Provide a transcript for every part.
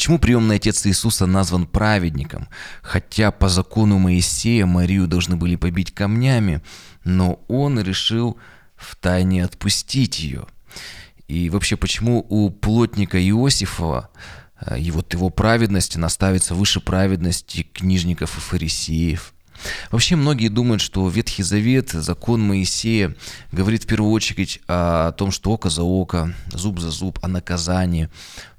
Почему приемный отец Иисуса назван праведником? Хотя по закону Моисея Марию должны были побить камнями, но он решил втайне отпустить ее. И вообще, почему у плотника Иосифова э, и вот его праведность, она ставится выше праведности книжников и фарисеев – Вообще многие думают, что Ветхий Завет, закон Моисея, говорит в первую очередь о том, что око за око, зуб за зуб, о наказании.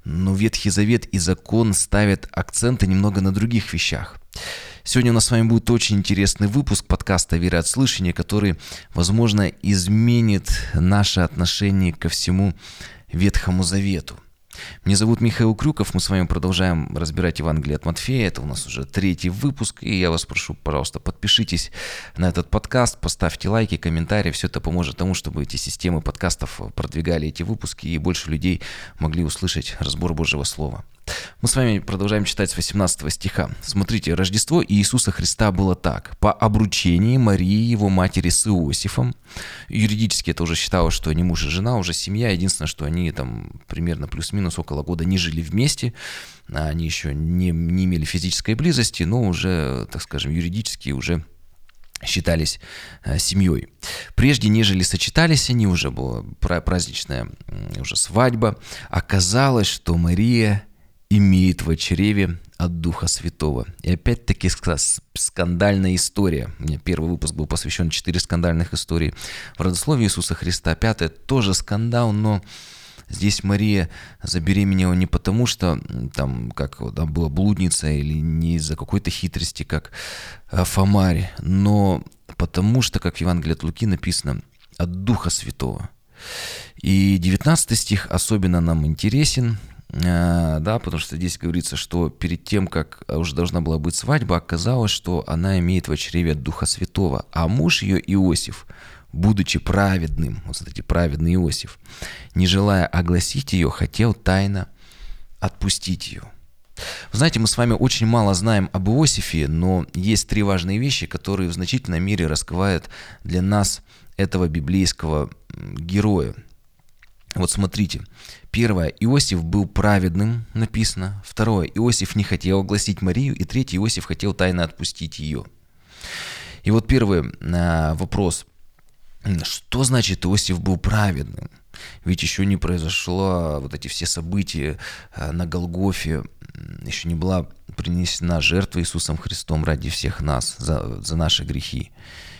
Но Ветхий Завет и закон ставят акценты немного на других вещах. Сегодня у нас с вами будет очень интересный выпуск подкаста «Вера от слышания», который, возможно, изменит наше отношение ко всему Ветхому Завету. Меня зовут Михаил Крюков, мы с вами продолжаем разбирать Евангелие от Матфея, это у нас уже третий выпуск, и я вас прошу, пожалуйста, подпишитесь на этот подкаст, поставьте лайки, комментарии, все это поможет тому, чтобы эти системы подкастов продвигали эти выпуски, и больше людей могли услышать разбор Божьего Слова. Мы с вами продолжаем читать с 18 стиха. Смотрите, Рождество Иисуса Христа было так. По обручении Марии, его матери с Иосифом, юридически это уже считалось, что они муж и жена, уже семья, единственное, что они там примерно плюс-минус около года не жили вместе, они еще не, не имели физической близости, но уже, так скажем, юридически уже считались э, семьей. Прежде, нежели сочетались они, уже была праздничная уже свадьба, оказалось, что Мария имеет в чреве от Духа Святого. И опять-таки скандальная история. У меня первый выпуск был посвящен четыре скандальных истории в родословии Иисуса Христа. Пятая тоже скандал, но здесь Мария забеременела не потому, что там как там была блудница или не из-за какой-то хитрости, как э, Фомарь, но потому что, как в Евангелии от Луки написано, от Духа Святого. И 19 стих особенно нам интересен, да, потому что здесь говорится, что перед тем, как уже должна была быть свадьба, оказалось, что она имеет в чреве Духа Святого, а муж ее Иосиф, будучи праведным, вот смотрите, праведный Иосиф, не желая огласить ее, хотел тайно отпустить ее. Вы знаете, мы с вами очень мало знаем об Иосифе, но есть три важные вещи, которые в значительной мере раскрывают для нас этого библейского героя. Вот смотрите, первое, Иосиф был праведным, написано. Второе, Иосиф не хотел огласить Марию. И третье, Иосиф хотел тайно отпустить ее. И вот первый а, вопрос. Что значит Иосиф был праведным? Ведь еще не произошло вот эти все события а, на Голгофе, еще не была принесена жертва Иисусом Христом ради всех нас, за, за наши грехи.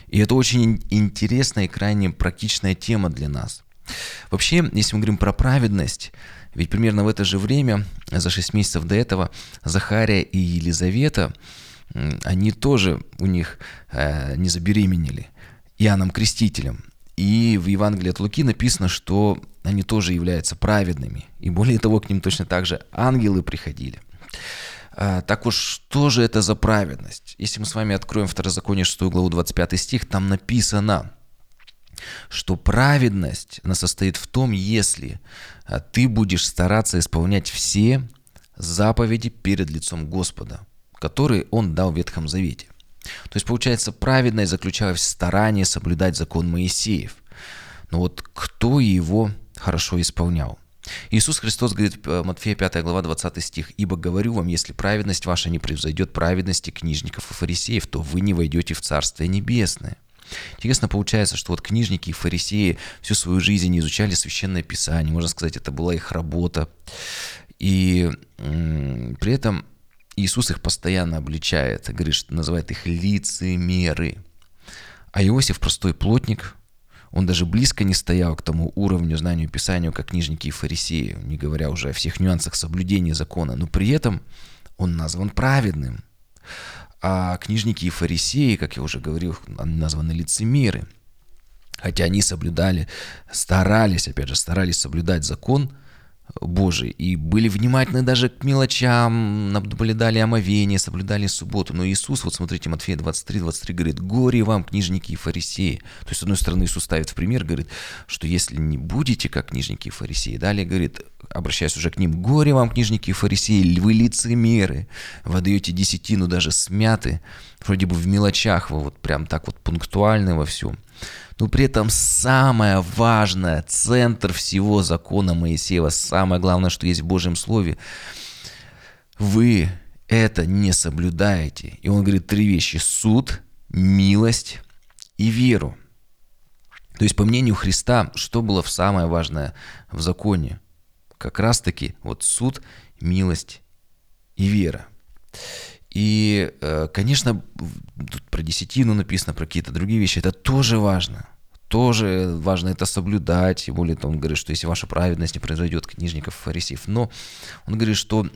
И это очень интересная и крайне практичная тема для нас – Вообще, если мы говорим про праведность, ведь примерно в это же время, за 6 месяцев до этого, Захария и Елизавета, они тоже у них э, не забеременели Иоанном Крестителем. И в Евангелии от Луки написано, что они тоже являются праведными. И более того, к ним точно так же ангелы приходили. А, так уж что же это за праведность? Если мы с вами откроем Второзаконие 6 главу 25 стих, там написано – что праведность, она состоит в том, если а, ты будешь стараться исполнять все заповеди перед лицом Господа, которые Он дал в Ветхом Завете. То есть, получается, праведность заключалась в старании соблюдать закон Моисеев. Но вот кто его хорошо исполнял? Иисус Христос говорит, э, Матфея 5 глава 20 стих, «Ибо говорю вам, если праведность ваша не превзойдет праведности книжников и фарисеев, то вы не войдете в Царствие Небесное». Интересно получается, что вот книжники и фарисеи всю свою жизнь изучали священное писание, можно сказать, это была их работа. И при этом Иисус их постоянно обличает, говорит, что называет их лицемеры. А Иосиф простой плотник, он даже близко не стоял к тому уровню знанию Писания, как книжники и фарисеи, не говоря уже о всех нюансах соблюдения закона, но при этом он назван праведным. А книжники и фарисеи, как я уже говорил, названы лицемеры. Хотя они соблюдали, старались, опять же, старались соблюдать закон – Божий, и были внимательны даже к мелочам, наблюдали омовение, соблюдали субботу. Но Иисус, вот смотрите, Матфея 23, 23 говорит, горе вам, книжники и фарисеи. То есть, с одной стороны, Иисус ставит в пример, говорит, что если не будете как книжники и фарисеи, далее говорит, обращаясь уже к ним, горе вам, книжники и фарисеи, вы лицемеры, вы отдаете десятину даже смяты, вроде бы в мелочах, вы вот прям так вот пунктуальны во всем но при этом самое важное, центр всего закона Моисеева, самое главное, что есть в Божьем Слове, вы это не соблюдаете. И он говорит три вещи. Суд, милость и веру. То есть, по мнению Христа, что было самое важное в законе? Как раз-таки вот суд, милость и вера. И, э, конечно, тут про десятину написано, про какие-то другие вещи. Это тоже важно. Тоже важно это соблюдать. И более он говорит, что если ваша праведность не произойдет книжников фарисеев. Но он говорит, что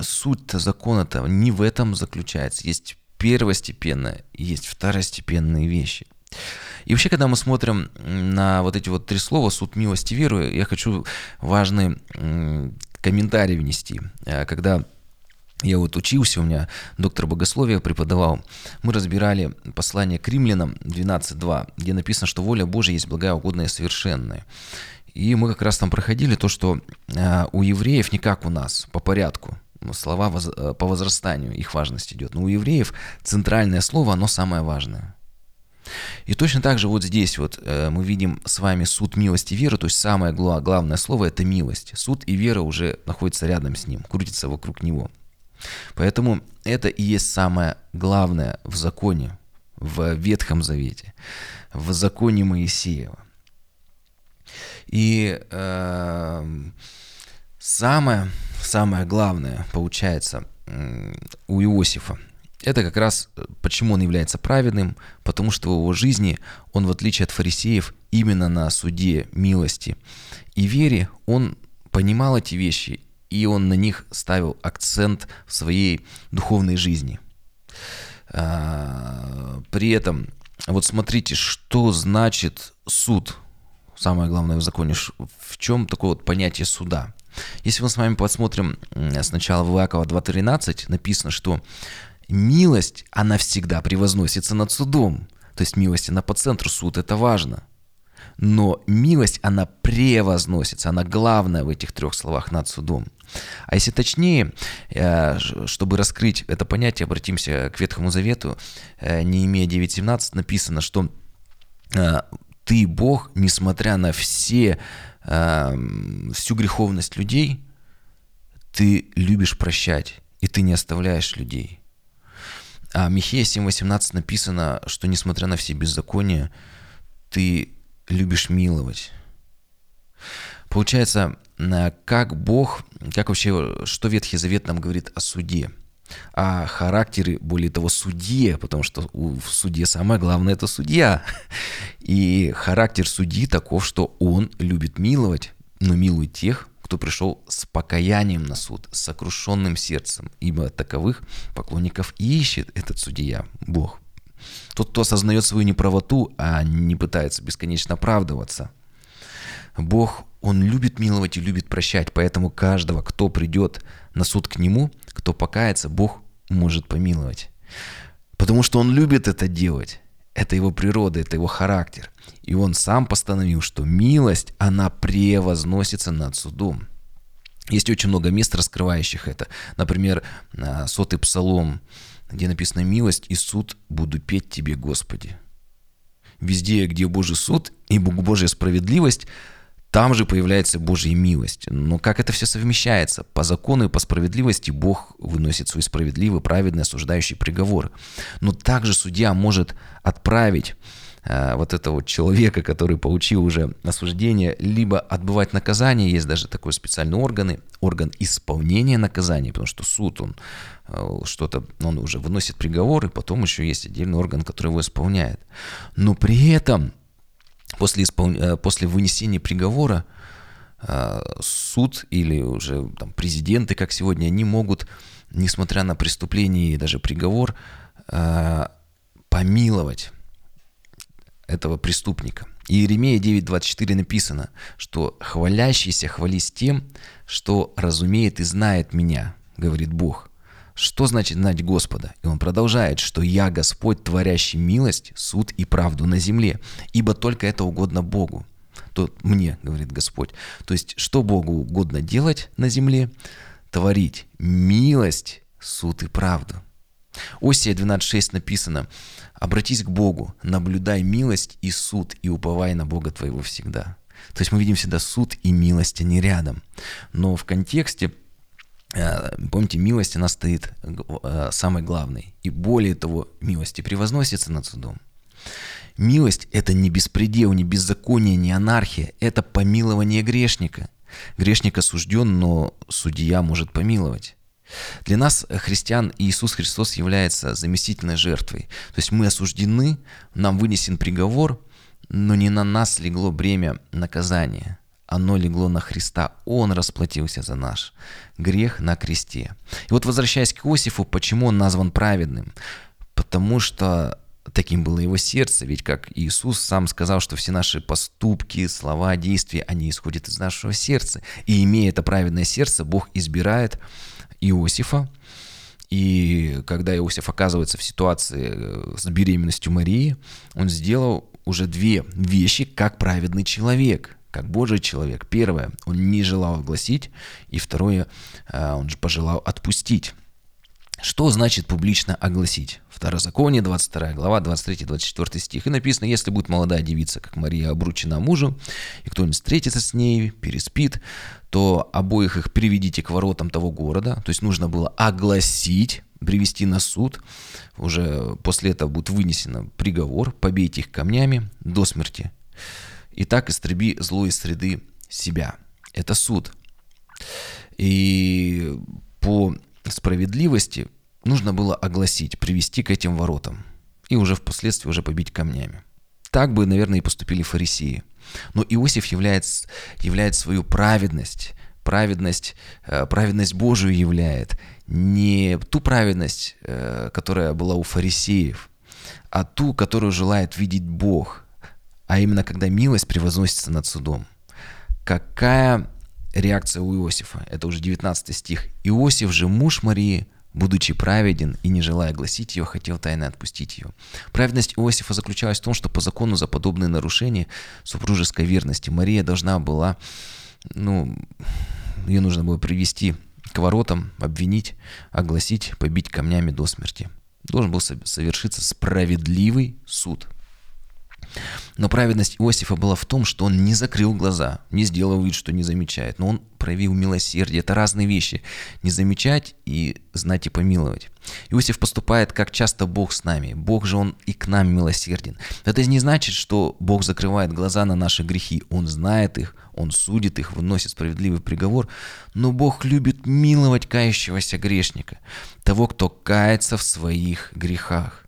суть закона-то не в этом заключается. Есть первостепенное, есть второстепенные вещи. И вообще, когда мы смотрим на вот эти вот три слова «суд, милость и веру», я хочу важный комментарий внести. Э, когда я вот учился, у меня доктор богословия преподавал, мы разбирали послание к римлянам 12.2, где написано, что воля Божия есть благая, угодная и совершенная. И мы как раз там проходили то, что э, у евреев не как у нас, по порядку. Слова воз, э, по возрастанию, их важность идет. Но у евреев центральное слово, оно самое важное. И точно так же вот здесь вот э, мы видим с вами суд, милость и вера, то есть самое главное слово – это милость. Суд и вера уже находятся рядом с ним, крутятся вокруг него. Поэтому это и есть самое главное в законе, в Ветхом Завете, в законе Моисеева. И э, самое, самое главное получается у Иосифа – это как раз э, почему он является праведным, потому что в его жизни он, в отличие от фарисеев, именно на суде милости и вере, он понимал эти вещи, и он на них ставил акцент в своей духовной жизни. А, при этом, вот смотрите, что значит суд, самое главное в законе, в чем такое вот понятие суда. Если мы с вами посмотрим сначала в Иакова 2.13, написано, что Милость, она всегда превозносится над судом. То есть милость, она по центру, суд – это важно. Но милость, она превозносится, она главная в этих трех словах над судом. А если точнее, э, чтобы раскрыть это понятие, обратимся к Ветхому Завету, э, Неемия 9.17 написано, что э, ты, Бог, несмотря на все, всю греховность людей, ты любишь прощать, и ты не оставляешь людей – а Михея 7.18 написано, что несмотря на все беззакония, ты любишь миловать. Получается, как Бог, как вообще, что Ветхий Завет нам говорит о суде, о характере, более того, судье, потому что в суде самое главное – это судья. И характер судьи таков, что он любит миловать, но милует тех, кто пришел с покаянием на суд, с сокрушенным сердцем, ибо таковых поклонников ищет этот судья, Бог. Тот, кто осознает свою неправоту, а не пытается бесконечно оправдываться. Бог, Он любит миловать и любит прощать, поэтому каждого, кто придет на суд к Нему, кто покается, Бог может помиловать. Потому что Он любит это делать. Это его природа, это его характер. И он сам постановил, что милость, она превозносится над судом. Есть очень много мест, раскрывающих это. Например, а, сотый псалом, где написано «Милость и суд буду петь тебе, Господи». Везде, где Божий суд и Божья справедливость, там же появляется Божья милость. Но как это все совмещается? По закону и по справедливости Бог выносит свой справедливый, праведный, осуждающий приговор. Но также судья может отправить вот этого человека, который получил уже осуждение, либо отбывать наказание, есть даже такой специальный орган, орган исполнения наказания, потому что суд, он э, что-то, он уже выносит приговор, и потом еще есть отдельный орган, который его исполняет. Но при этом после, испол... Э, после вынесения приговора э, суд или уже там, президенты, как сегодня, они могут, несмотря на преступление и даже приговор, э, помиловать этого преступника. И Иеремия 9.24 написано, что «хвалящийся хвались тем, что разумеет и знает меня, говорит Бог». Что значит знать Господа? И он продолжает, что «Я Господь, творящий милость, суд и правду на земле, ибо только это угодно Богу». То мне, говорит Господь. То есть, что Богу угодно делать на земле? Творить милость, суд и правду. Осия 12.6 написано «Обратись к Богу, наблюдай милость и суд, и уповай на Бога твоего всегда». То есть мы видим всегда суд и милость, они рядом. Но в контексте Э, помните, милость, она стоит э, самой главной. И более того, милости превозносится над судом. Милость – это не беспредел, не беззаконие, не анархия. Это помилование грешника. Грешник осужден, но судья может помиловать. Для нас, христиан, Иисус Христос является заместительной жертвой. То есть мы осуждены, нам вынесен приговор, но не на нас легло бремя наказания. Оно легло на Христа. Он расплатился за наш грех на кресте. И вот возвращаясь к Иосифу, почему он назван праведным? Потому что таким было его сердце, ведь как Иисус сам сказал, что все наши поступки, слова, действия, они исходят из нашего сердца. И имея это праведное сердце, Бог избирает Иосифа, и когда Иосиф оказывается в ситуации э, с беременностью Марии, он сделал уже две вещи как праведный человек, как Божий человек. Первое, он не желал огласить, и второе, э, он же пожелал отпустить. Что значит публично огласить? Второзаконие, 22 глава, 23-24 стих. И написано, если будет молодая девица, как Мария, обручена мужу, и кто-нибудь встретится с ней, переспит, то обоих их приведите к воротам того города. То есть нужно было огласить, привести на суд. Уже после этого будет вынесен приговор, побейте их камнями до смерти. И так истреби зло из среды себя. Это суд. И по справедливости нужно было огласить, привести к этим воротам и уже впоследствии уже побить камнями. Так бы, наверное, и поступили фарисеи. Но Иосиф является, являет свою праведность, праведность, э, праведность Божию являет, не ту праведность, э, которая была у фарисеев, а ту, которую желает видеть Бог, а именно когда милость превозносится над судом. Какая реакция у Иосифа. Это уже 19 стих. «Иосиф же, муж Марии, будучи праведен и не желая гласить ее, хотел тайно отпустить ее». Праведность Иосифа заключалась в том, что по закону за подобные нарушения супружеской верности Мария должна была, ну, ее нужно было привести к воротам, обвинить, огласить, побить камнями до смерти. Должен был совершиться справедливый суд – но праведность Иосифа была в том, что он не закрыл глаза, не сделал вид, что не замечает, но он проявил милосердие. Это разные вещи. Не замечать и знать и помиловать. Иосиф поступает, как часто Бог с нами. Бог же Он и к нам милосерден. Это не значит, что Бог закрывает глаза на наши грехи. Он знает их, Он судит их, выносит справедливый приговор. Но Бог любит миловать кающегося грешника, того, кто кается в своих грехах.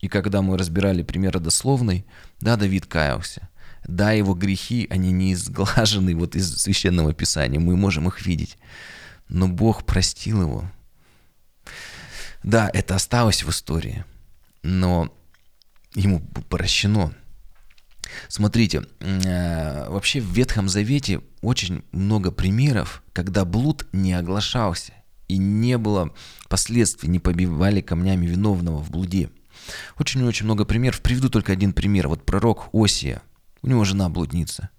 И когда мы разбирали пример родословный, да, Давид каялся. Да, его грехи, они не изглажены вот из Священного Писания, мы можем их видеть. Но Бог простил его. Да, это осталось в истории, но ему прощено. Смотрите, э, вообще в Ветхом Завете очень много примеров, когда блуд не оглашался и не было последствий, не побивали камнями виновного в блуде. Очень-очень много примеров. Приведу только один пример. Вот пророк Осия. У него жена блудница.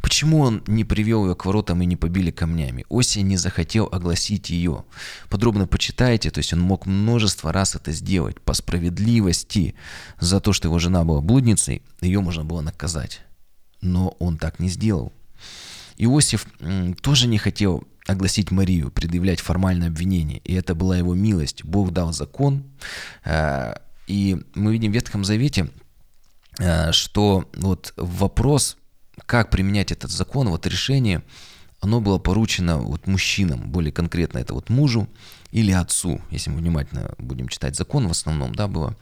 Почему он не привел ее к воротам и не побили камнями? Осия не захотел огласить ее. Подробно почитайте, то есть он мог множество раз это сделать по справедливости. За то, что его жена была блудницей, ее можно было наказать. Но он так не сделал. Иосиф тоже не хотел огласить Марию, предъявлять формальное обвинение. И это была его милость. Бог дал закон, э, и мы видим в Ветхом Завете, э, что вот вопрос, как применять этот закон, вот решение, оно было поручено вот мужчинам, более конкретно это вот мужу или отцу, если мы внимательно будем читать закон в основном, да, было.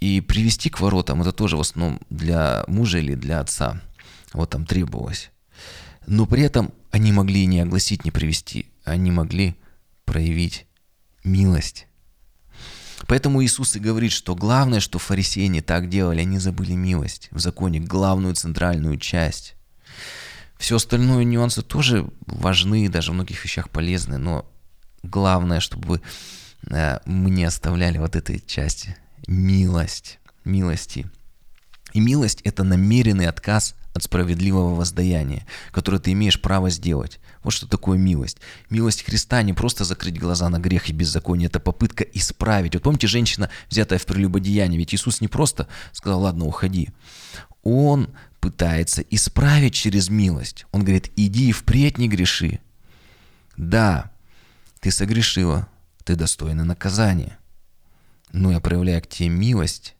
И привести к воротам, это тоже в основном для мужа или для отца, вот там требовалось. Но при этом они могли не огласить, не привести, они могли проявить милость. Поэтому Иисус и говорит, что главное, что фарисеи не так делали, они забыли милость в законе, главную центральную часть. Все остальное нюансы тоже важны, даже в многих вещах полезны, но главное, чтобы э, мы не оставляли вот этой части. Милость, милости. И милость – это намеренный отказ от справедливого воздаяния, которое ты имеешь право сделать. Вот что такое милость. Милость Христа не просто закрыть глаза на грех и беззаконие, это попытка исправить. Вот помните, женщина, взятая в прелюбодеяние, ведь Иисус не просто сказал, ладно, уходи. Он пытается исправить через милость. Он говорит, иди и впредь не греши. Да, ты согрешила, ты достойна наказания. Но я проявляю к тебе милость,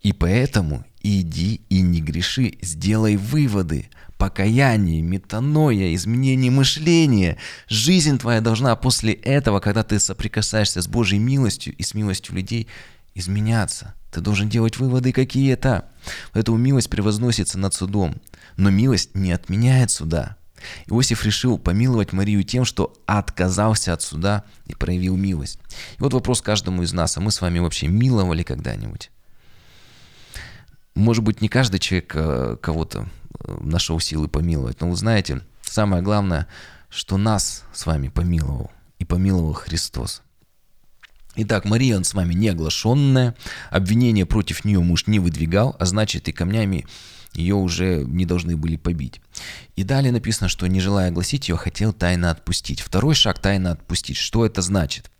и поэтому иди и не греши, сделай выводы, покаяние, метаноя, изменение мышления. Жизнь твоя должна после этого, когда ты соприкасаешься с Божьей милостью и с милостью людей, изменяться. Ты должен делать выводы какие-то. Поэтому милость превозносится над судом. Но милость не отменяет суда. Иосиф решил помиловать Марию тем, что отказался от суда и проявил милость. И вот вопрос каждому из нас, а мы с вами вообще миловали когда-нибудь? Может быть, не каждый человек э, кого-то э, нашел силы помиловать, но вы знаете, самое главное, что нас с вами помиловал, и помиловал Христос. Итак, Мария он с вами не оглашенная, обвинения против нее муж не выдвигал, а значит и камнями ее уже не должны были побить. И далее написано, что не желая огласить ее, хотел тайно отпустить. Второй шаг тайно отпустить. Что это значит?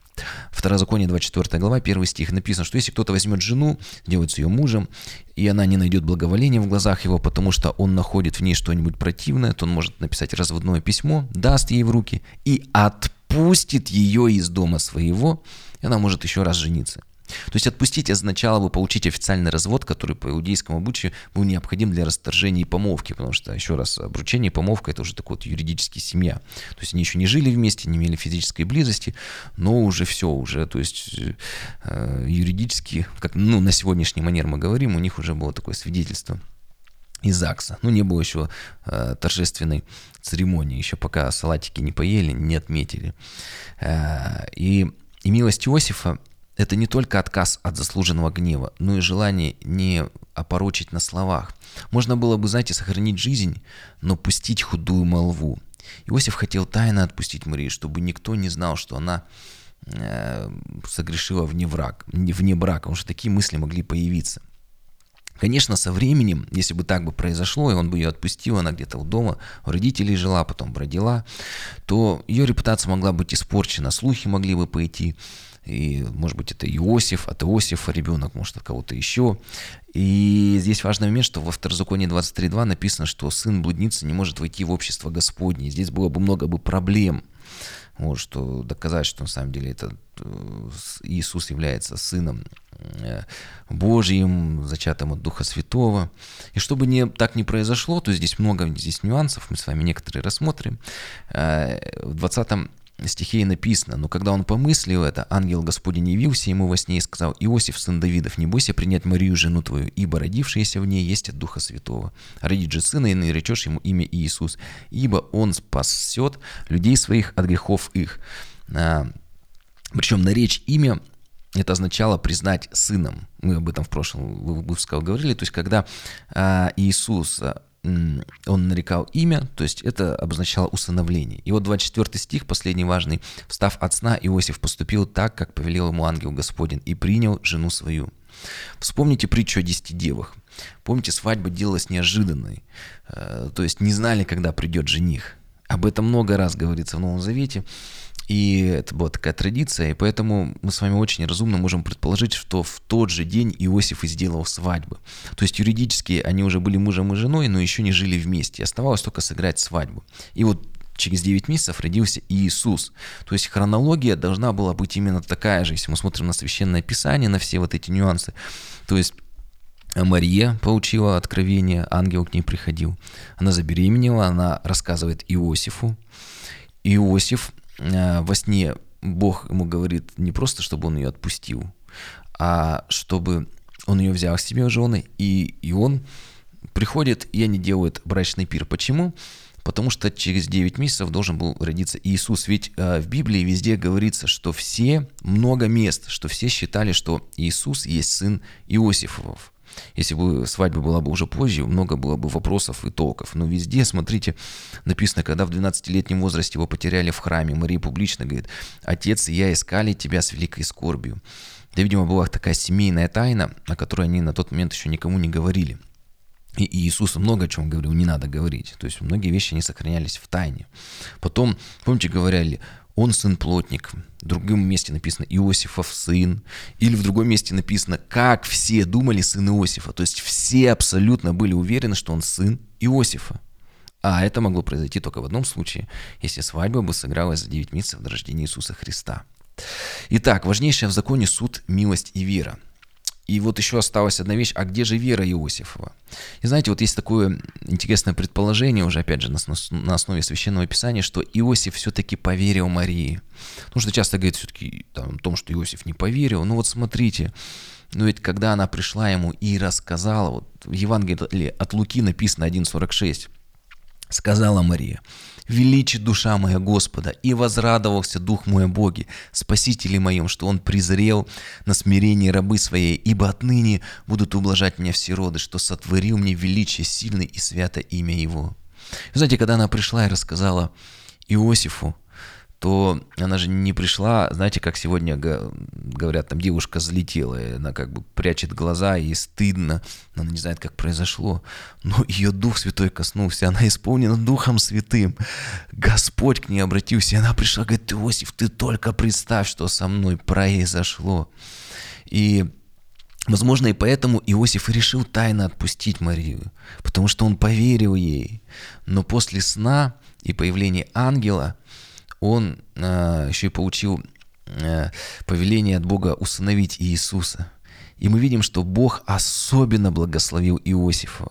Второзаконие 24 глава, 1 стих написано, что если кто-то возьмет жену, делает с ее мужем, и она не найдет благоволения в глазах его, потому что он находит в ней что-нибудь противное, то он может написать разводное письмо, даст ей в руки и отпустит ее из дома своего, и она может еще раз жениться. То есть отпустить означало бы получить официальный развод, который по иудейскому обычаю был необходим для расторжения и помолвки, потому что, еще раз, обручение и помолвка – это уже такой вот юридический семья. То есть они еще не жили вместе, не имели физической близости, но уже все, уже, то есть э, юридически, как ну, на сегодняшний манер мы говорим, у них уже было такое свидетельство из ЗАГСа. Ну, не было еще э, торжественной церемонии, еще пока салатики не поели, не отметили. Э, и, милость Иосифа это не только отказ от заслуженного гнева, но и желание не опорочить на словах. Можно было бы, знаете, сохранить жизнь, но пустить худую молву. Иосиф хотел тайно отпустить Марию, чтобы никто не знал, что она э, согрешила вне, враг, вне брака, потому что такие мысли могли появиться. Конечно, со временем, если бы так бы произошло, и он бы ее отпустил, она где-то у дома, у родителей жила, потом бродила, то ее репутация могла быть испорчена, слухи могли бы пойти, и, может быть, это Иосиф, от Иосифа ребенок, может, от кого-то еще. И здесь важный момент, что во Второзаконии 23.2 написано, что сын блудницы не может войти в общество Господне. Здесь было бы много бы проблем, вот, что доказать, что на самом деле это э, Иисус является сыном э, Божьим, зачатым от Духа Святого. И чтобы не, так не произошло, то здесь много здесь нюансов, мы с вами некоторые рассмотрим. Э, в 20 стихе написано, но когда он помыслил это, ангел Господень явился ему во сне и сказал, Иосиф, сын Давидов, не бойся принять Марию, жену твою, ибо родившаяся в ней есть от Духа Святого. Родит же сына, и наречешь ему имя Иисус, ибо он спасет людей своих от грехов их. А, причем наречь имя это означало признать сыном. Мы об этом в прошлом выпуске говорили. То есть, когда а, Иисус он нарекал имя, то есть это обозначало усыновление. И вот 24 стих, последний важный. «Встав от сна, Иосиф поступил так, как повелел ему ангел Господень, и принял жену свою». Вспомните притчу о десяти девах. Помните, свадьба делалась неожиданной, э, то есть не знали, когда придет жених. Об этом много раз говорится в Новом Завете. И это была такая традиция, и поэтому мы с вами очень разумно можем предположить, что в тот же день Иосиф и сделал свадьбы. То есть юридически они уже были мужем и женой, но еще не жили вместе. Оставалось только сыграть свадьбу. И вот через 9 месяцев родился Иисус. То есть хронология должна была быть именно такая же, если мы смотрим на Священное Писание, на все вот эти нюансы. То есть Мария получила откровение, ангел к ней приходил. Она забеременела, она рассказывает Иосифу. Иосиф во сне Бог ему говорит не просто, чтобы он ее отпустил, а чтобы он ее взял к себе в жены, и, и он приходит, и они делают брачный пир. Почему? Потому что через 9 месяцев должен был родиться Иисус. Ведь э, в Библии везде говорится, что все, много мест, что все считали, что Иисус есть сын Иосифов. Если бы свадьба была бы уже позже, много было бы вопросов и толков. Но везде, смотрите, написано, когда в 12-летнем возрасте его потеряли в храме, Мария публично говорит, «Отец и я искали тебя с великой скорбью». Это, видимо, была такая семейная тайна, о которой они на тот момент еще никому не говорили. И Иисус много о чем говорил, не надо говорить. То есть многие вещи не сохранялись в тайне. Потом, помните, говорили, он сын плотник. В другом месте написано Иосифов сын. Или в другом месте написано, как все думали сын Иосифа. То есть все абсолютно были уверены, что он сын Иосифа. А это могло произойти только в одном случае, если свадьба бы сыгралась за 9 месяцев до рождения Иисуса Христа. Итак, важнейшее в законе суд, милость и вера. И вот еще осталась одна вещь, а где же вера Иосифова? И знаете, вот есть такое интересное предположение, уже опять же на, основе Священного Писания, что Иосиф все-таки поверил Марии. Потому что часто говорят все-таки там, о том, что Иосиф не поверил. Ну вот смотрите, но ведь когда она пришла ему и рассказала, вот в Евангелии от Луки написано 1.46, сказала Мария, «Величит душа моя Господа, и возрадовался дух мой о Боге, Спасителе моем, что Он презрел на смирение рабы своей, ибо отныне будут ублажать меня все роды, что сотворил мне величие сильное и свято имя Его». Знаете, когда она пришла и рассказала Иосифу, то она же не пришла, знаете, как сегодня говорят, там девушка залетела, и она как бы прячет глаза, и стыдно, она не знает, как произошло. Но ее Дух Святой коснулся, она исполнена Духом Святым. Господь к ней обратился, и она пришла, говорит, Иосиф, ты только представь, что со мной произошло. И Возможно, и поэтому Иосиф и решил тайно отпустить Марию, потому что он поверил ей. Но после сна и появления ангела – он э, еще и получил э, повеление от Бога усыновить Иисуса. И мы видим, что Бог особенно благословил Иосифа.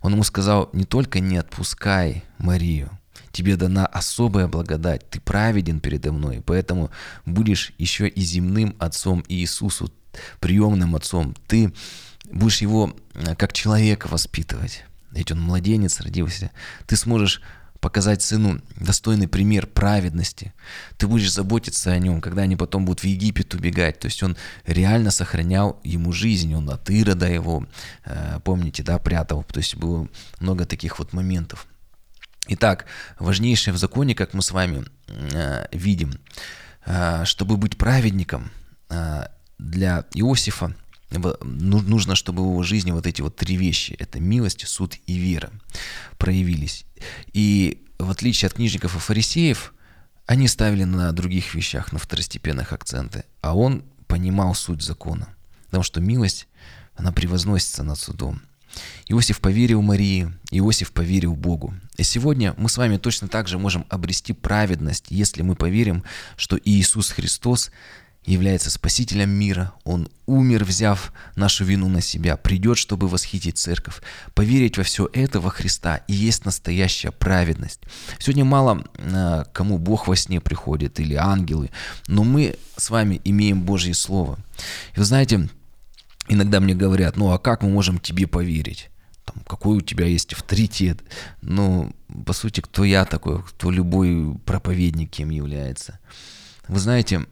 Он ему сказал, не только не отпускай Марию, тебе дана особая благодать, ты праведен передо мной, поэтому будешь еще и земным отцом Иисусу, приемным отцом. Ты будешь его э, как человека воспитывать. Ведь он младенец родился. Ты сможешь показать сыну достойный пример праведности. Ты будешь заботиться о нем, когда они потом будут в Египет убегать. То есть он реально сохранял ему жизнь, он от Ирода его, э, помните, да, прятал. То есть было много таких вот моментов. Итак, важнейшее в законе, как мы с вами э, видим, э, чтобы быть праведником для Иосифа, нужно, чтобы в его жизни вот эти вот три вещи, это милость, суд и вера, проявились. И в отличие от книжников и фарисеев, они ставили на других вещах, на второстепенных акценты, а он понимал суть закона. Потому что милость, она превозносится над судом. Иосиф поверил Марии, Иосиф поверил Богу. И сегодня мы с вами точно так же можем обрести праведность, если мы поверим, что Иисус Христос является спасителем мира. Он умер, взяв нашу вину на себя, придет, чтобы восхитить церковь. Поверить во все это во Христа и есть настоящая праведность. Сегодня мало э, кому Бог во сне приходит или ангелы, но мы с вами имеем Божье Слово. И вы знаете, иногда мне говорят, ну а как мы можем тебе поверить? Там, какой у тебя есть авторитет? Ну, по сути, кто я такой, кто любой проповедник кем является. Вы знаете,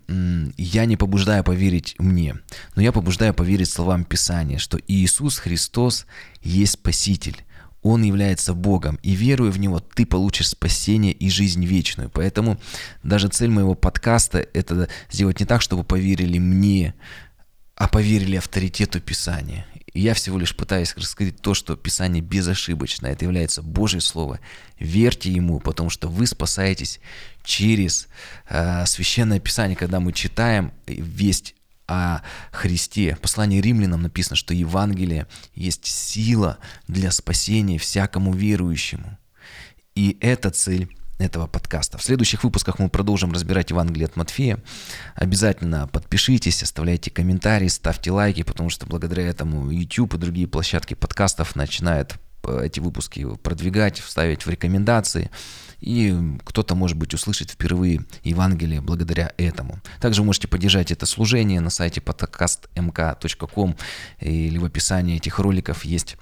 я не побуждаю поверить мне, но я побуждаю поверить словам Писания, что Иисус Христос есть Спаситель. Он является Богом, и веруя в Него, ты получишь спасение и жизнь вечную. Поэтому даже цель моего подкаста – это сделать не так, чтобы поверили мне, а поверили авторитету Писания. Я всего лишь пытаюсь рассказать то, что Писание безошибочно. Это является Божье Слово. Верьте Ему, потому что вы спасаетесь через э, Священное Писание, когда мы читаем весть о Христе. В послании римлянам написано, что Евангелие есть сила для спасения всякому верующему. И это цель этого подкаста. В следующих выпусках мы продолжим разбирать Евангелие от Матфея. Обязательно подпишитесь, оставляйте комментарии, ставьте лайки, потому что благодаря этому YouTube и другие площадки подкастов начинают э, эти выпуски продвигать, вставить в рекомендации. И кто-то, может быть, услышит впервые Евангелие благодаря этому. Также можете поддержать это служение на сайте podcastmk.com или в описании этих роликов есть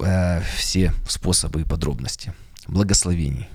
э, все способы и подробности. Благословений.